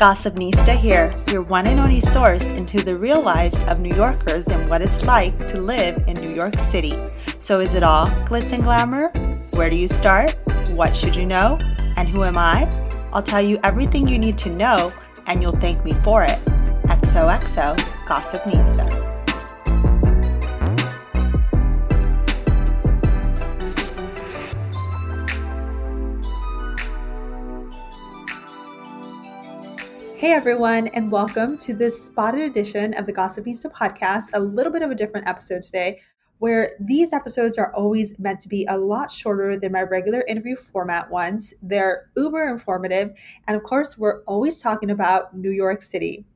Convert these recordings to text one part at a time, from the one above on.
Gossipnista here, your one and only source into the real lives of New Yorkers and what it's like to live in New York City. So, is it all glitz and glamour? Where do you start? What should you know? And who am I? I'll tell you everything you need to know, and you'll thank me for it. XOXO Gossipnista. Hey everyone, and welcome to this spotted edition of the Gossipnista podcast. A little bit of a different episode today, where these episodes are always meant to be a lot shorter than my regular interview format ones. They're uber informative, and of course, we're always talking about New York City.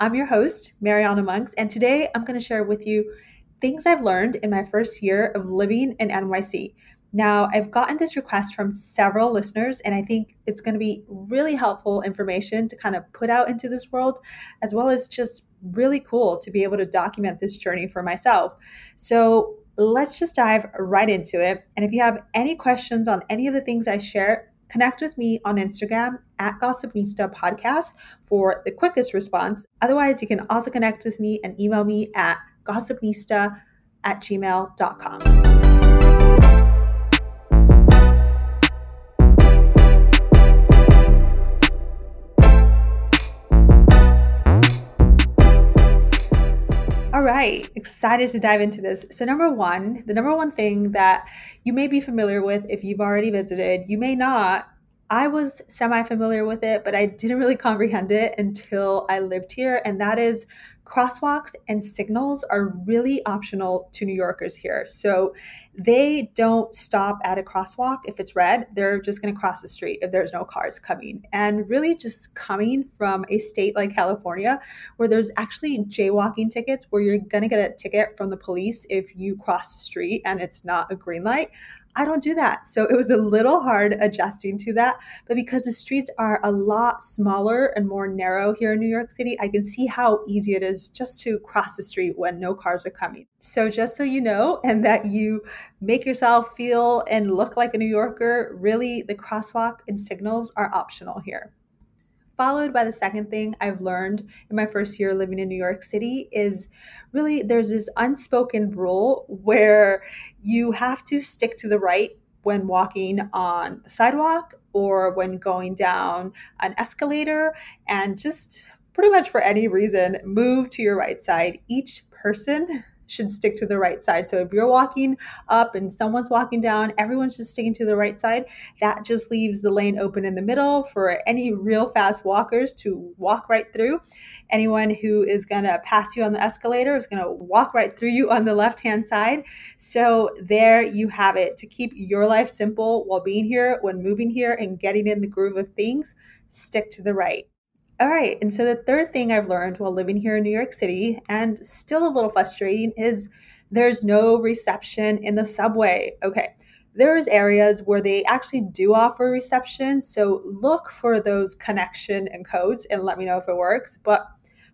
I'm your host, Mariana Monks, and today I'm going to share with you things I've learned in my first year of living in NYC. Now, I've gotten this request from several listeners, and I think it's going to be really helpful information to kind of put out into this world, as well as just really cool to be able to document this journey for myself. So, let's just dive right into it. And if you have any questions on any of the things I share, connect with me on Instagram at Gossipnista Podcast for the quickest response. Otherwise, you can also connect with me and email me at gossipnista at gmail.com. right, excited to dive into this. So, number one, the number one thing that you may be familiar with if you've already visited, you may not. I was semi familiar with it, but I didn't really comprehend it until I lived here, and that is crosswalks and signals are really optional to New Yorkers here. So they don't stop at a crosswalk if it's red. They're just going to cross the street if there's no cars coming. And really, just coming from a state like California, where there's actually jaywalking tickets, where you're going to get a ticket from the police if you cross the street and it's not a green light. I don't do that. So it was a little hard adjusting to that. But because the streets are a lot smaller and more narrow here in New York City, I can see how easy it is just to cross the street when no cars are coming. So just so you know, and that you make yourself feel and look like a New Yorker, really the crosswalk and signals are optional here followed by the second thing I've learned in my first year living in New York City is really there's this unspoken rule where you have to stick to the right when walking on the sidewalk or when going down an escalator and just pretty much for any reason move to your right side. Each person should stick to the right side. So if you're walking up and someone's walking down, everyone's just sticking to the right side. That just leaves the lane open in the middle for any real fast walkers to walk right through. Anyone who is going to pass you on the escalator is going to walk right through you on the left hand side. So there you have it to keep your life simple while being here, when moving here, and getting in the groove of things. Stick to the right. All right. And so the third thing I've learned while living here in New York City and still a little frustrating is there's no reception in the subway. Okay. There's areas where they actually do offer reception. So look for those connection and codes and let me know if it works. But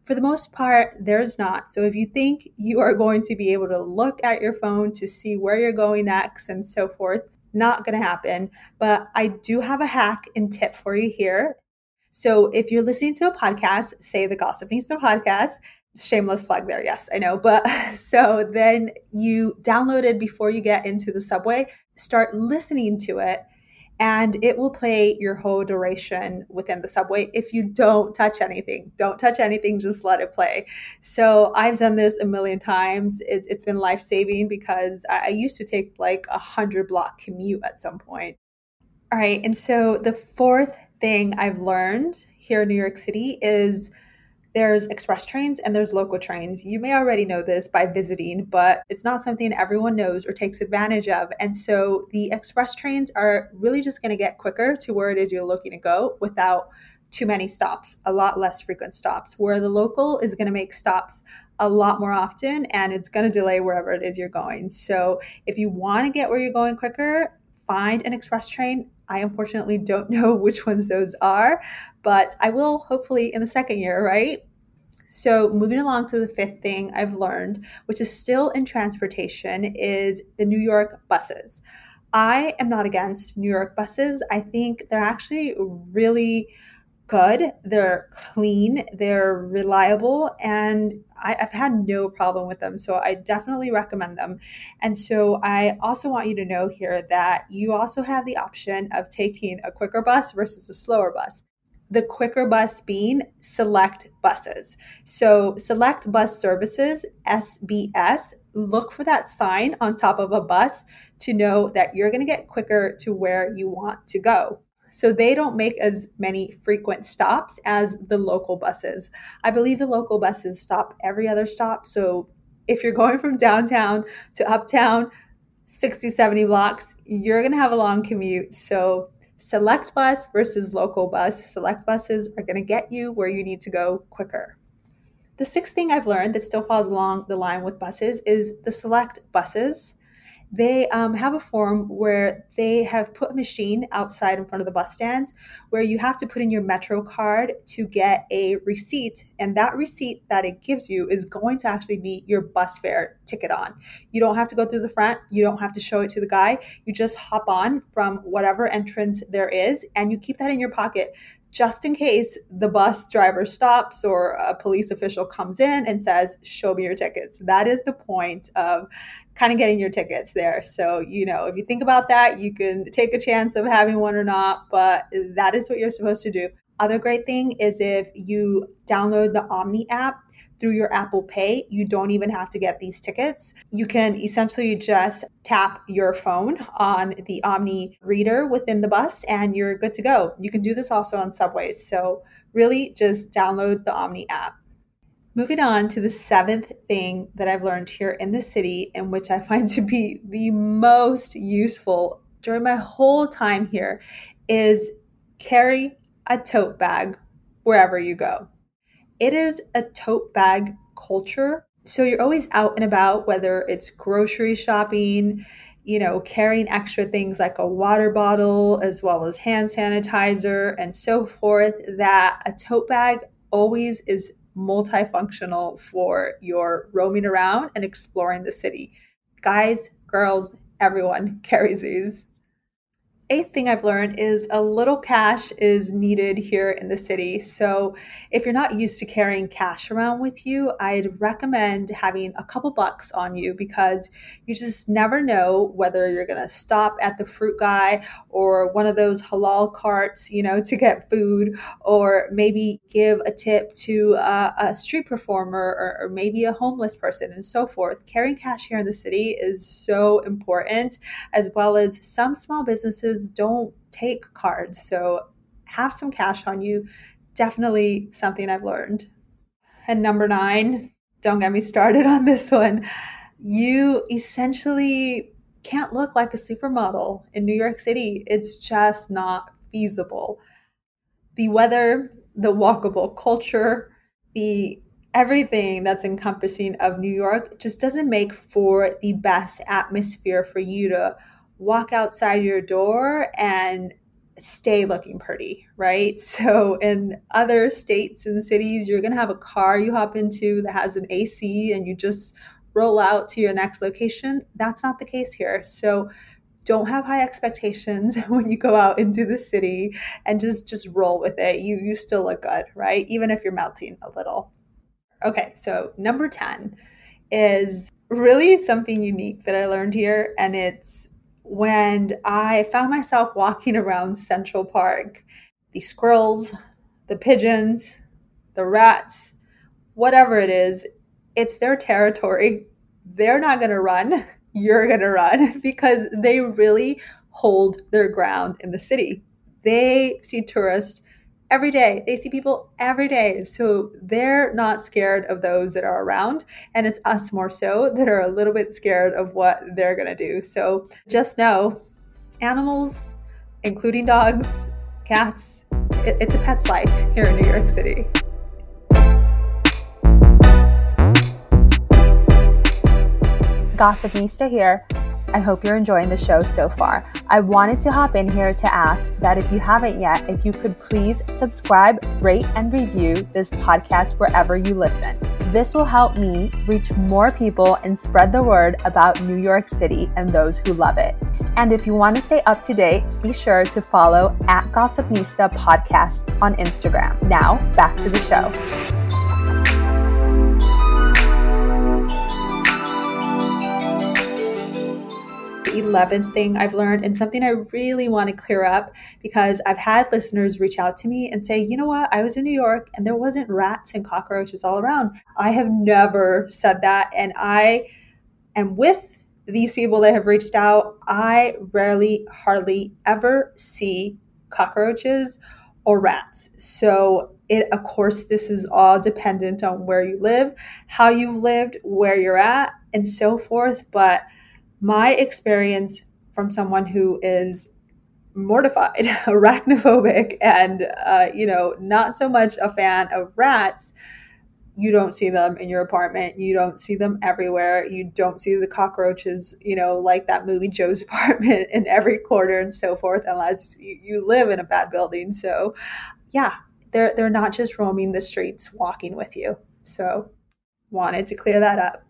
for the most part, there's not. So if you think you are going to be able to look at your phone to see where you're going next and so forth, not going to happen. But I do have a hack and tip for you here. So if you're listening to a podcast, say the Gossipnista podcast, shameless plug there, yes, I know. But so then you download it before you get into the subway, start listening to it, and it will play your whole duration within the subway if you don't touch anything. Don't touch anything, just let it play. So I've done this a million times. It's, it's been life saving because I, I used to take like a hundred block commute at some point. All right. And so the fourth thing I've learned here in New York City is there's express trains and there's local trains. You may already know this by visiting, but it's not something everyone knows or takes advantage of. And so the express trains are really just going to get quicker to where it is you're looking to go without too many stops, a lot less frequent stops, where the local is going to make stops a lot more often and it's going to delay wherever it is you're going. So if you want to get where you're going quicker, find an express train I unfortunately don't know which ones those are, but I will hopefully in the second year, right? So, moving along to the fifth thing I've learned, which is still in transportation, is the New York buses. I am not against New York buses. I think they're actually really good, they're clean, they're reliable, and I, have had no problem with them. So I definitely recommend them. And so I also want you to know here that you also have the option of taking a quicker bus versus a slower bus the quicker bus being select buses. So, select bus services, SBS, look for that sign on top of a bus to know that you're going to get quicker to where you want to go. So they don't make as many frequent stops as the local buses. I believe the local buses stop every other stop. So if you're going from downtown to uptown, 60, 70 blocks, you're going to have a long commute. So select bus versus local bus, select buses are going to get you where you need to go quicker. The sixth thing I've learned that still falls along the line with buses is the select buses they um, have a form where they have put a machine outside in front of the bus stand where you have to put in your Metro card to get a receipt. And that receipt that it gives you is going to actually be your bus fare ticket on. You don't have to go through the front, you don't have to show it to the guy. You just hop on from whatever entrance there is and you keep that in your pocket just in case the bus driver stops or a police official comes in and says, Show me your tickets. That is the point of kind of getting your tickets there. So, you know, if you think about that, you can take a chance of having one or not, but that is what you're supposed to do. Other great thing is if you download the OMNY app through your Apple Pay, you don't even have to get these tickets. You can essentially just tap your phone on the OMNY reader within the bus and you're good to go. You can do this also on subways. So, really just download the OMNY app. Moving on to the seventh thing that I've learned here in the city, and which I find to be the most useful during my whole time here, is carry a tote bag wherever you go. It is a tote bag culture. So you're always out and about, whether it's grocery shopping, you know, carrying extra things like a water bottle as well as hand sanitizer and so forth, that a tote bag always is multifunctional for your roaming around and exploring the city. Guys, girls, everyone carries these eighth thing I've learned is a little cash is needed here in the city. So if you're not used to carrying cash around with you, I'd recommend having a couple bucks on you because you just never know whether you're going to stop at the fruit guy or one of those halal carts, you know, to get food, or maybe give a tip to a, a street performer or, or maybe a homeless person and so forth. Carrying cash here in the city is so important, as well as some small don't take cards. So have some cash on you. Definitely something I've learned. And number nine, don't get me started on this one. You essentially can't look like a supermodel in New York City. It's just not feasible. The weather, the walkable culture, the everything that's encompassing of New York just doesn't make for the best atmosphere for you to walk outside your door and stay looking pretty, right? So in other states and cities, you're going to have a car you hop into that has an AC and you just roll out to your next location. That's not the case here. So don't have high expectations when you go out into the city and just just roll with it. You you still look good, right? Even if you're melting a little. Okay, so number 10 is really something unique that I learned here and it's when I found myself walking around Central Park. The squirrels, the pigeons, the rats, whatever it is, it's their territory. They're not going to run. You're going to run because they really hold their ground in the city. They see tourists every day. They see people every day. So they're not scared of those that are around. And it's us more so that are a little bit scared of what they're going to do. So just know animals, including dogs, cats, it's a pet's life here in New York City. Gossipnista here. I hope you're enjoying the show so far. I wanted to hop in here to ask that if you haven't yet, if you could please subscribe, rate, and review this podcast wherever you listen. This will help me reach more people and spread the word about New York City and those who love it. And if you want to stay up to date, be sure to follow at Gossipnista Podcast on Instagram. Now, back to the show. 11th thing I've learned and something I really want to clear up because I've had listeners reach out to me and say, you know what, I was in New York and there wasn't rats and cockroaches all around. I have never said that. And I am with these people that have reached out. I rarely, hardly ever see cockroaches or rats. So it, of course, this is all dependent on where you live, how you've lived, where you're at, and so forth. But my experience from someone who is mortified, arachnophobic, and uh, you know, not so much a fan of rats. You don't see them in your apartment. You don't see them everywhere. You don't see the cockroaches, you know, like that movie Joe's apartment in every corner and so forth, unless you, you live in a bad building. So, yeah, they're they're not just roaming the streets, walking with you. So, wanted to clear that up.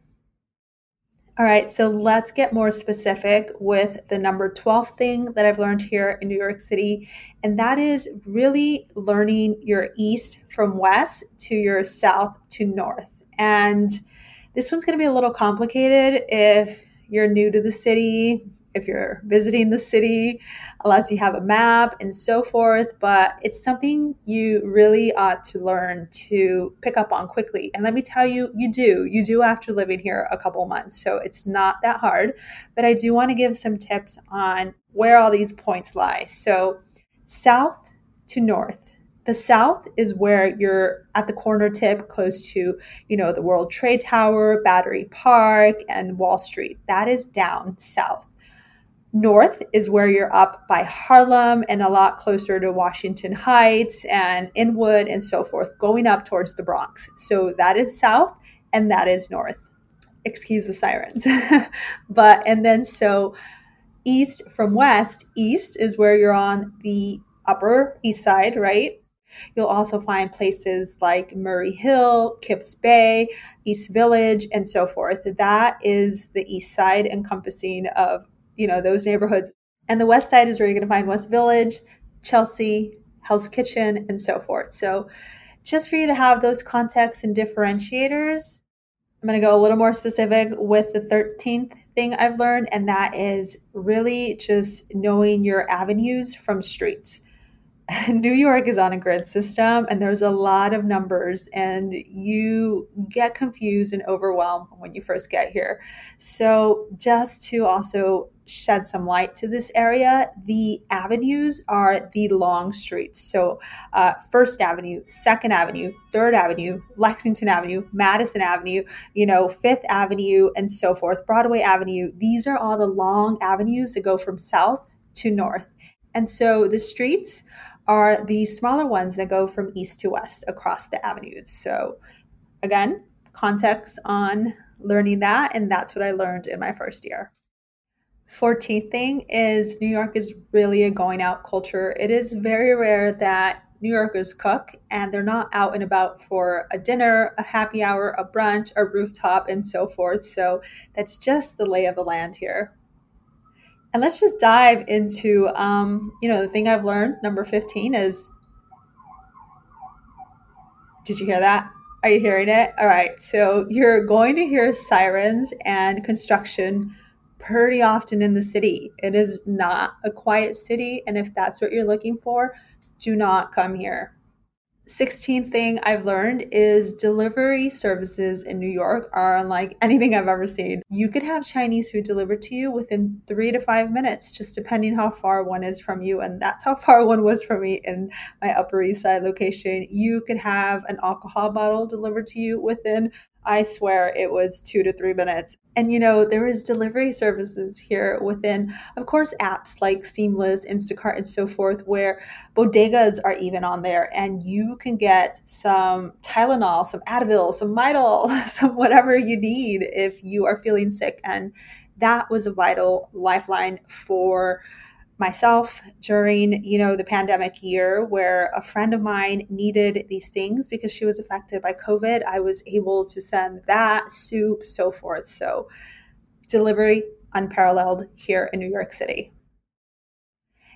All right, so let's get more specific with the number 12 thing that I've learned here in New York City, and that is really learning your east from west to your south to north. And this one's going to be a little complicated if you're new to the city, if you're visiting the city, unless you have a map and so forth. But it's something you really ought to learn to pick up on quickly. And let me tell you, you do. You do after living here a couple months. So it's not that hard. But I do want to give some tips on where all these points lie. So, south to north. The south is where you're at the corner tip close to, you know, the World Trade Tower, Battery Park, and Wall Street. That is down south. North is where you're up by Harlem and a lot closer to Washington Heights and Inwood and so forth, going up towards the Bronx. So that is south and that is north. Excuse the sirens. but, and then so east from west, east is where you're on the upper east side, right? You'll also find places like Murray Hill, Kips Bay, East Village, and so forth. That is the east side encompassing of you know, those neighborhoods. And the west side is where you're going to find West Village, Chelsea, Hell's Kitchen, and so forth. So just for you to have those contexts and differentiators, I'm going to go a little more specific with the 13th thing I've learned, and that is really just knowing your avenues from streets. New York is on a grid system and there's a lot of numbers, and you get confused and overwhelmed when you first get here. So, just to also shed some light to this area, the avenues are the long streets. So, uh, First Avenue, Second Avenue, Third Avenue, Lexington Avenue, Madison Avenue, you know, Fifth Avenue, and so forth, Broadway Avenue. These are all the long avenues that go from south to north. And so the streets are the smaller ones that go from east to west across the avenues. So, again, context on learning that, and that's what I learned in my first year. 14th thing is New York is really a going out culture. It is very rare that New Yorkers cook and they're not out and about for a dinner, a happy hour, a brunch, a rooftop, and so forth. So that's just the lay of the land here. And let's just dive into, um, you know, the thing I've learned. Number 15 is Did you hear that? Are you hearing it? All right. So you're going to hear sirens and construction pretty often in the city. It is not a quiet city. And if that's what you're looking for, do not come here. 16th thing I've learned is delivery services in New York are unlike anything I've ever seen. You could have Chinese food delivered to you within three to five minutes, just depending how far one is from you. And that's how far one was from me in my Upper East Side location. You could have an alcohol bottle delivered to you within I swear it was two to three minutes. And you know, there is delivery services here within, of course, apps like Seamless, Instacart, and so forth, where bodegas are even on there, and you can get some Tylenol, some Advil, some Midol, some whatever you need if you are feeling sick. And that was a vital lifeline for myself during you know the pandemic year where a friend of mine needed these things because she was affected by covid i was able to send that soup so forth so delivery unparalleled here in New York City.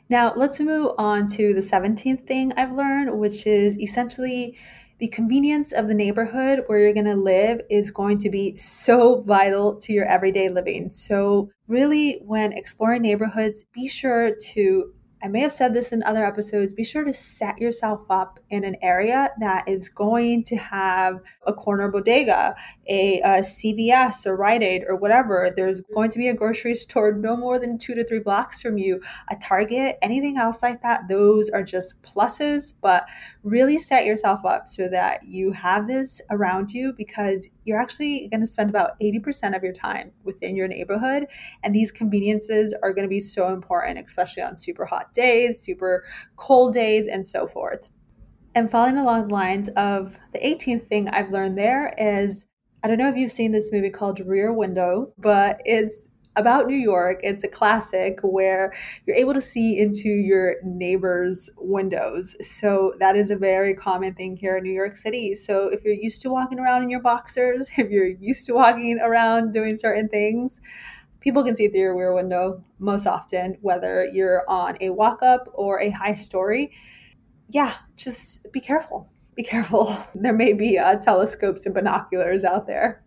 Now, let's move on to the 17th thing I've learned, which is essentially the convenience of the neighborhood where you're going to live is going to be so vital to your everyday living. So, really, when exploring neighborhoods, be sure to I may have said this in other episodes. Be sure to set yourself up in an area that is going to have a corner bodega, a, a CVS or Rite Aid or whatever. There's going to be a grocery store no more than two to three blocks from you, a Target, anything else like that. Those are just pluses, but really set yourself up so that you have this around you because you're actually going to spend about 80% of your time within your neighborhood. And these conveniences are going to be so important, especially on super hot days, super cold days, and so forth. And following along the lines of the 18th thing I've learned there is I don't know if you've seen this movie called Rear Window, but it's about New York. It's a classic where you're able to see into your neighbor's windows. So that is a very common thing here in New York City. So if you're used to walking around in your boxers, if you're used to walking around doing certain things, people can see through your rear window most often, whether you're on a walk up or a high story. Yeah, just be careful. Be careful. There may be uh, telescopes and binoculars out there.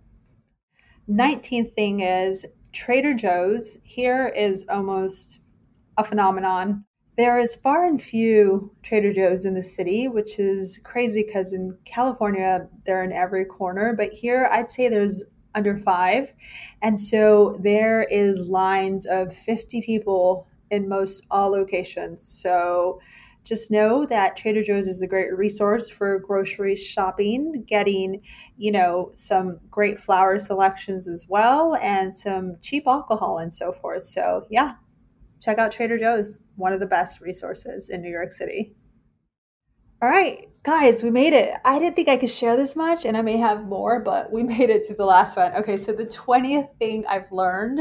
19th thing is Trader Joe's here is almost a phenomenon. There is far and few Trader Joe's in the city, which is crazy because in California they're in every corner, but here I'd say there's under five. And so there is lines of 50 people in most all locations. So just know that Trader Joe's is a great resource for grocery shopping, getting, you know, some great flower selections as well and some cheap alcohol and so forth. So, yeah, check out Trader Joe's, one of the best resources in New York City. All right, guys, we made it. I didn't think I could share this much, and I may have more, but we made it to the last one. Okay, so the 20th thing I've learned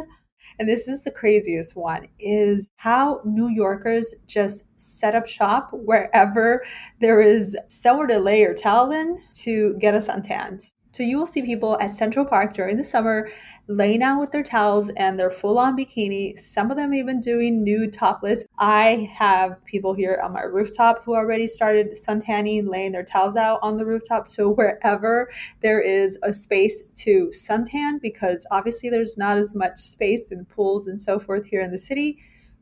and this is the craziest one, is how New Yorkers just set up shop wherever there is somewhere to lay your towel in to get a suntan. So you will see people at Central Park during the summer laying out with their towels and their full on bikini. Some of them even doing nude topless. I have people here on my rooftop who already started suntanning, laying their towels out on the rooftop. So wherever there is a space to suntan, because obviously there's not as much space in pools and so forth here in the city.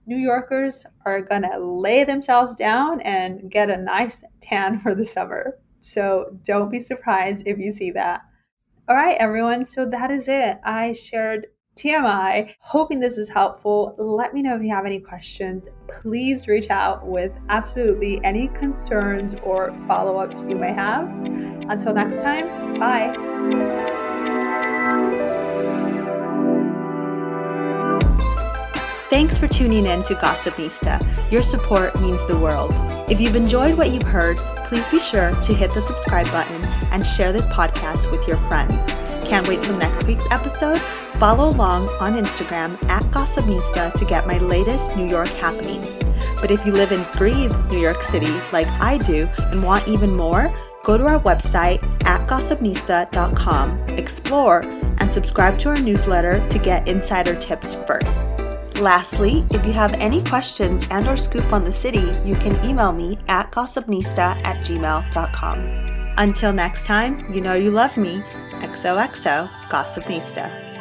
New Yorkers are to lay themselves down and get a nice tan for the summer. So don't be surprised if you see that. All right, everyone. So that is it. I shared TMI. Hoping this is helpful. Let me know if you have any questions. Please reach out with absolutely any concerns or follow ups you may have. Until next time, bye. Thanks for tuning in to Gossipnista. Your support means the world. If you've enjoyed what you've heard, please be sure to hit the subscribe button and share this podcast with your friends. Can't wait till next week's episode? Follow along on Instagram at Gossipnista to get my latest New York happenings. But if you live and breathe New York City like I do and want even more, go to our website at gossipnista.com, explore, and subscribe to our newsletter to get insider tips first. Lastly, if you have any questions and or scoop on the city, you can email me at gossipnista at gmail.com. Until next time, you know you love me. XOXO Gossipnista.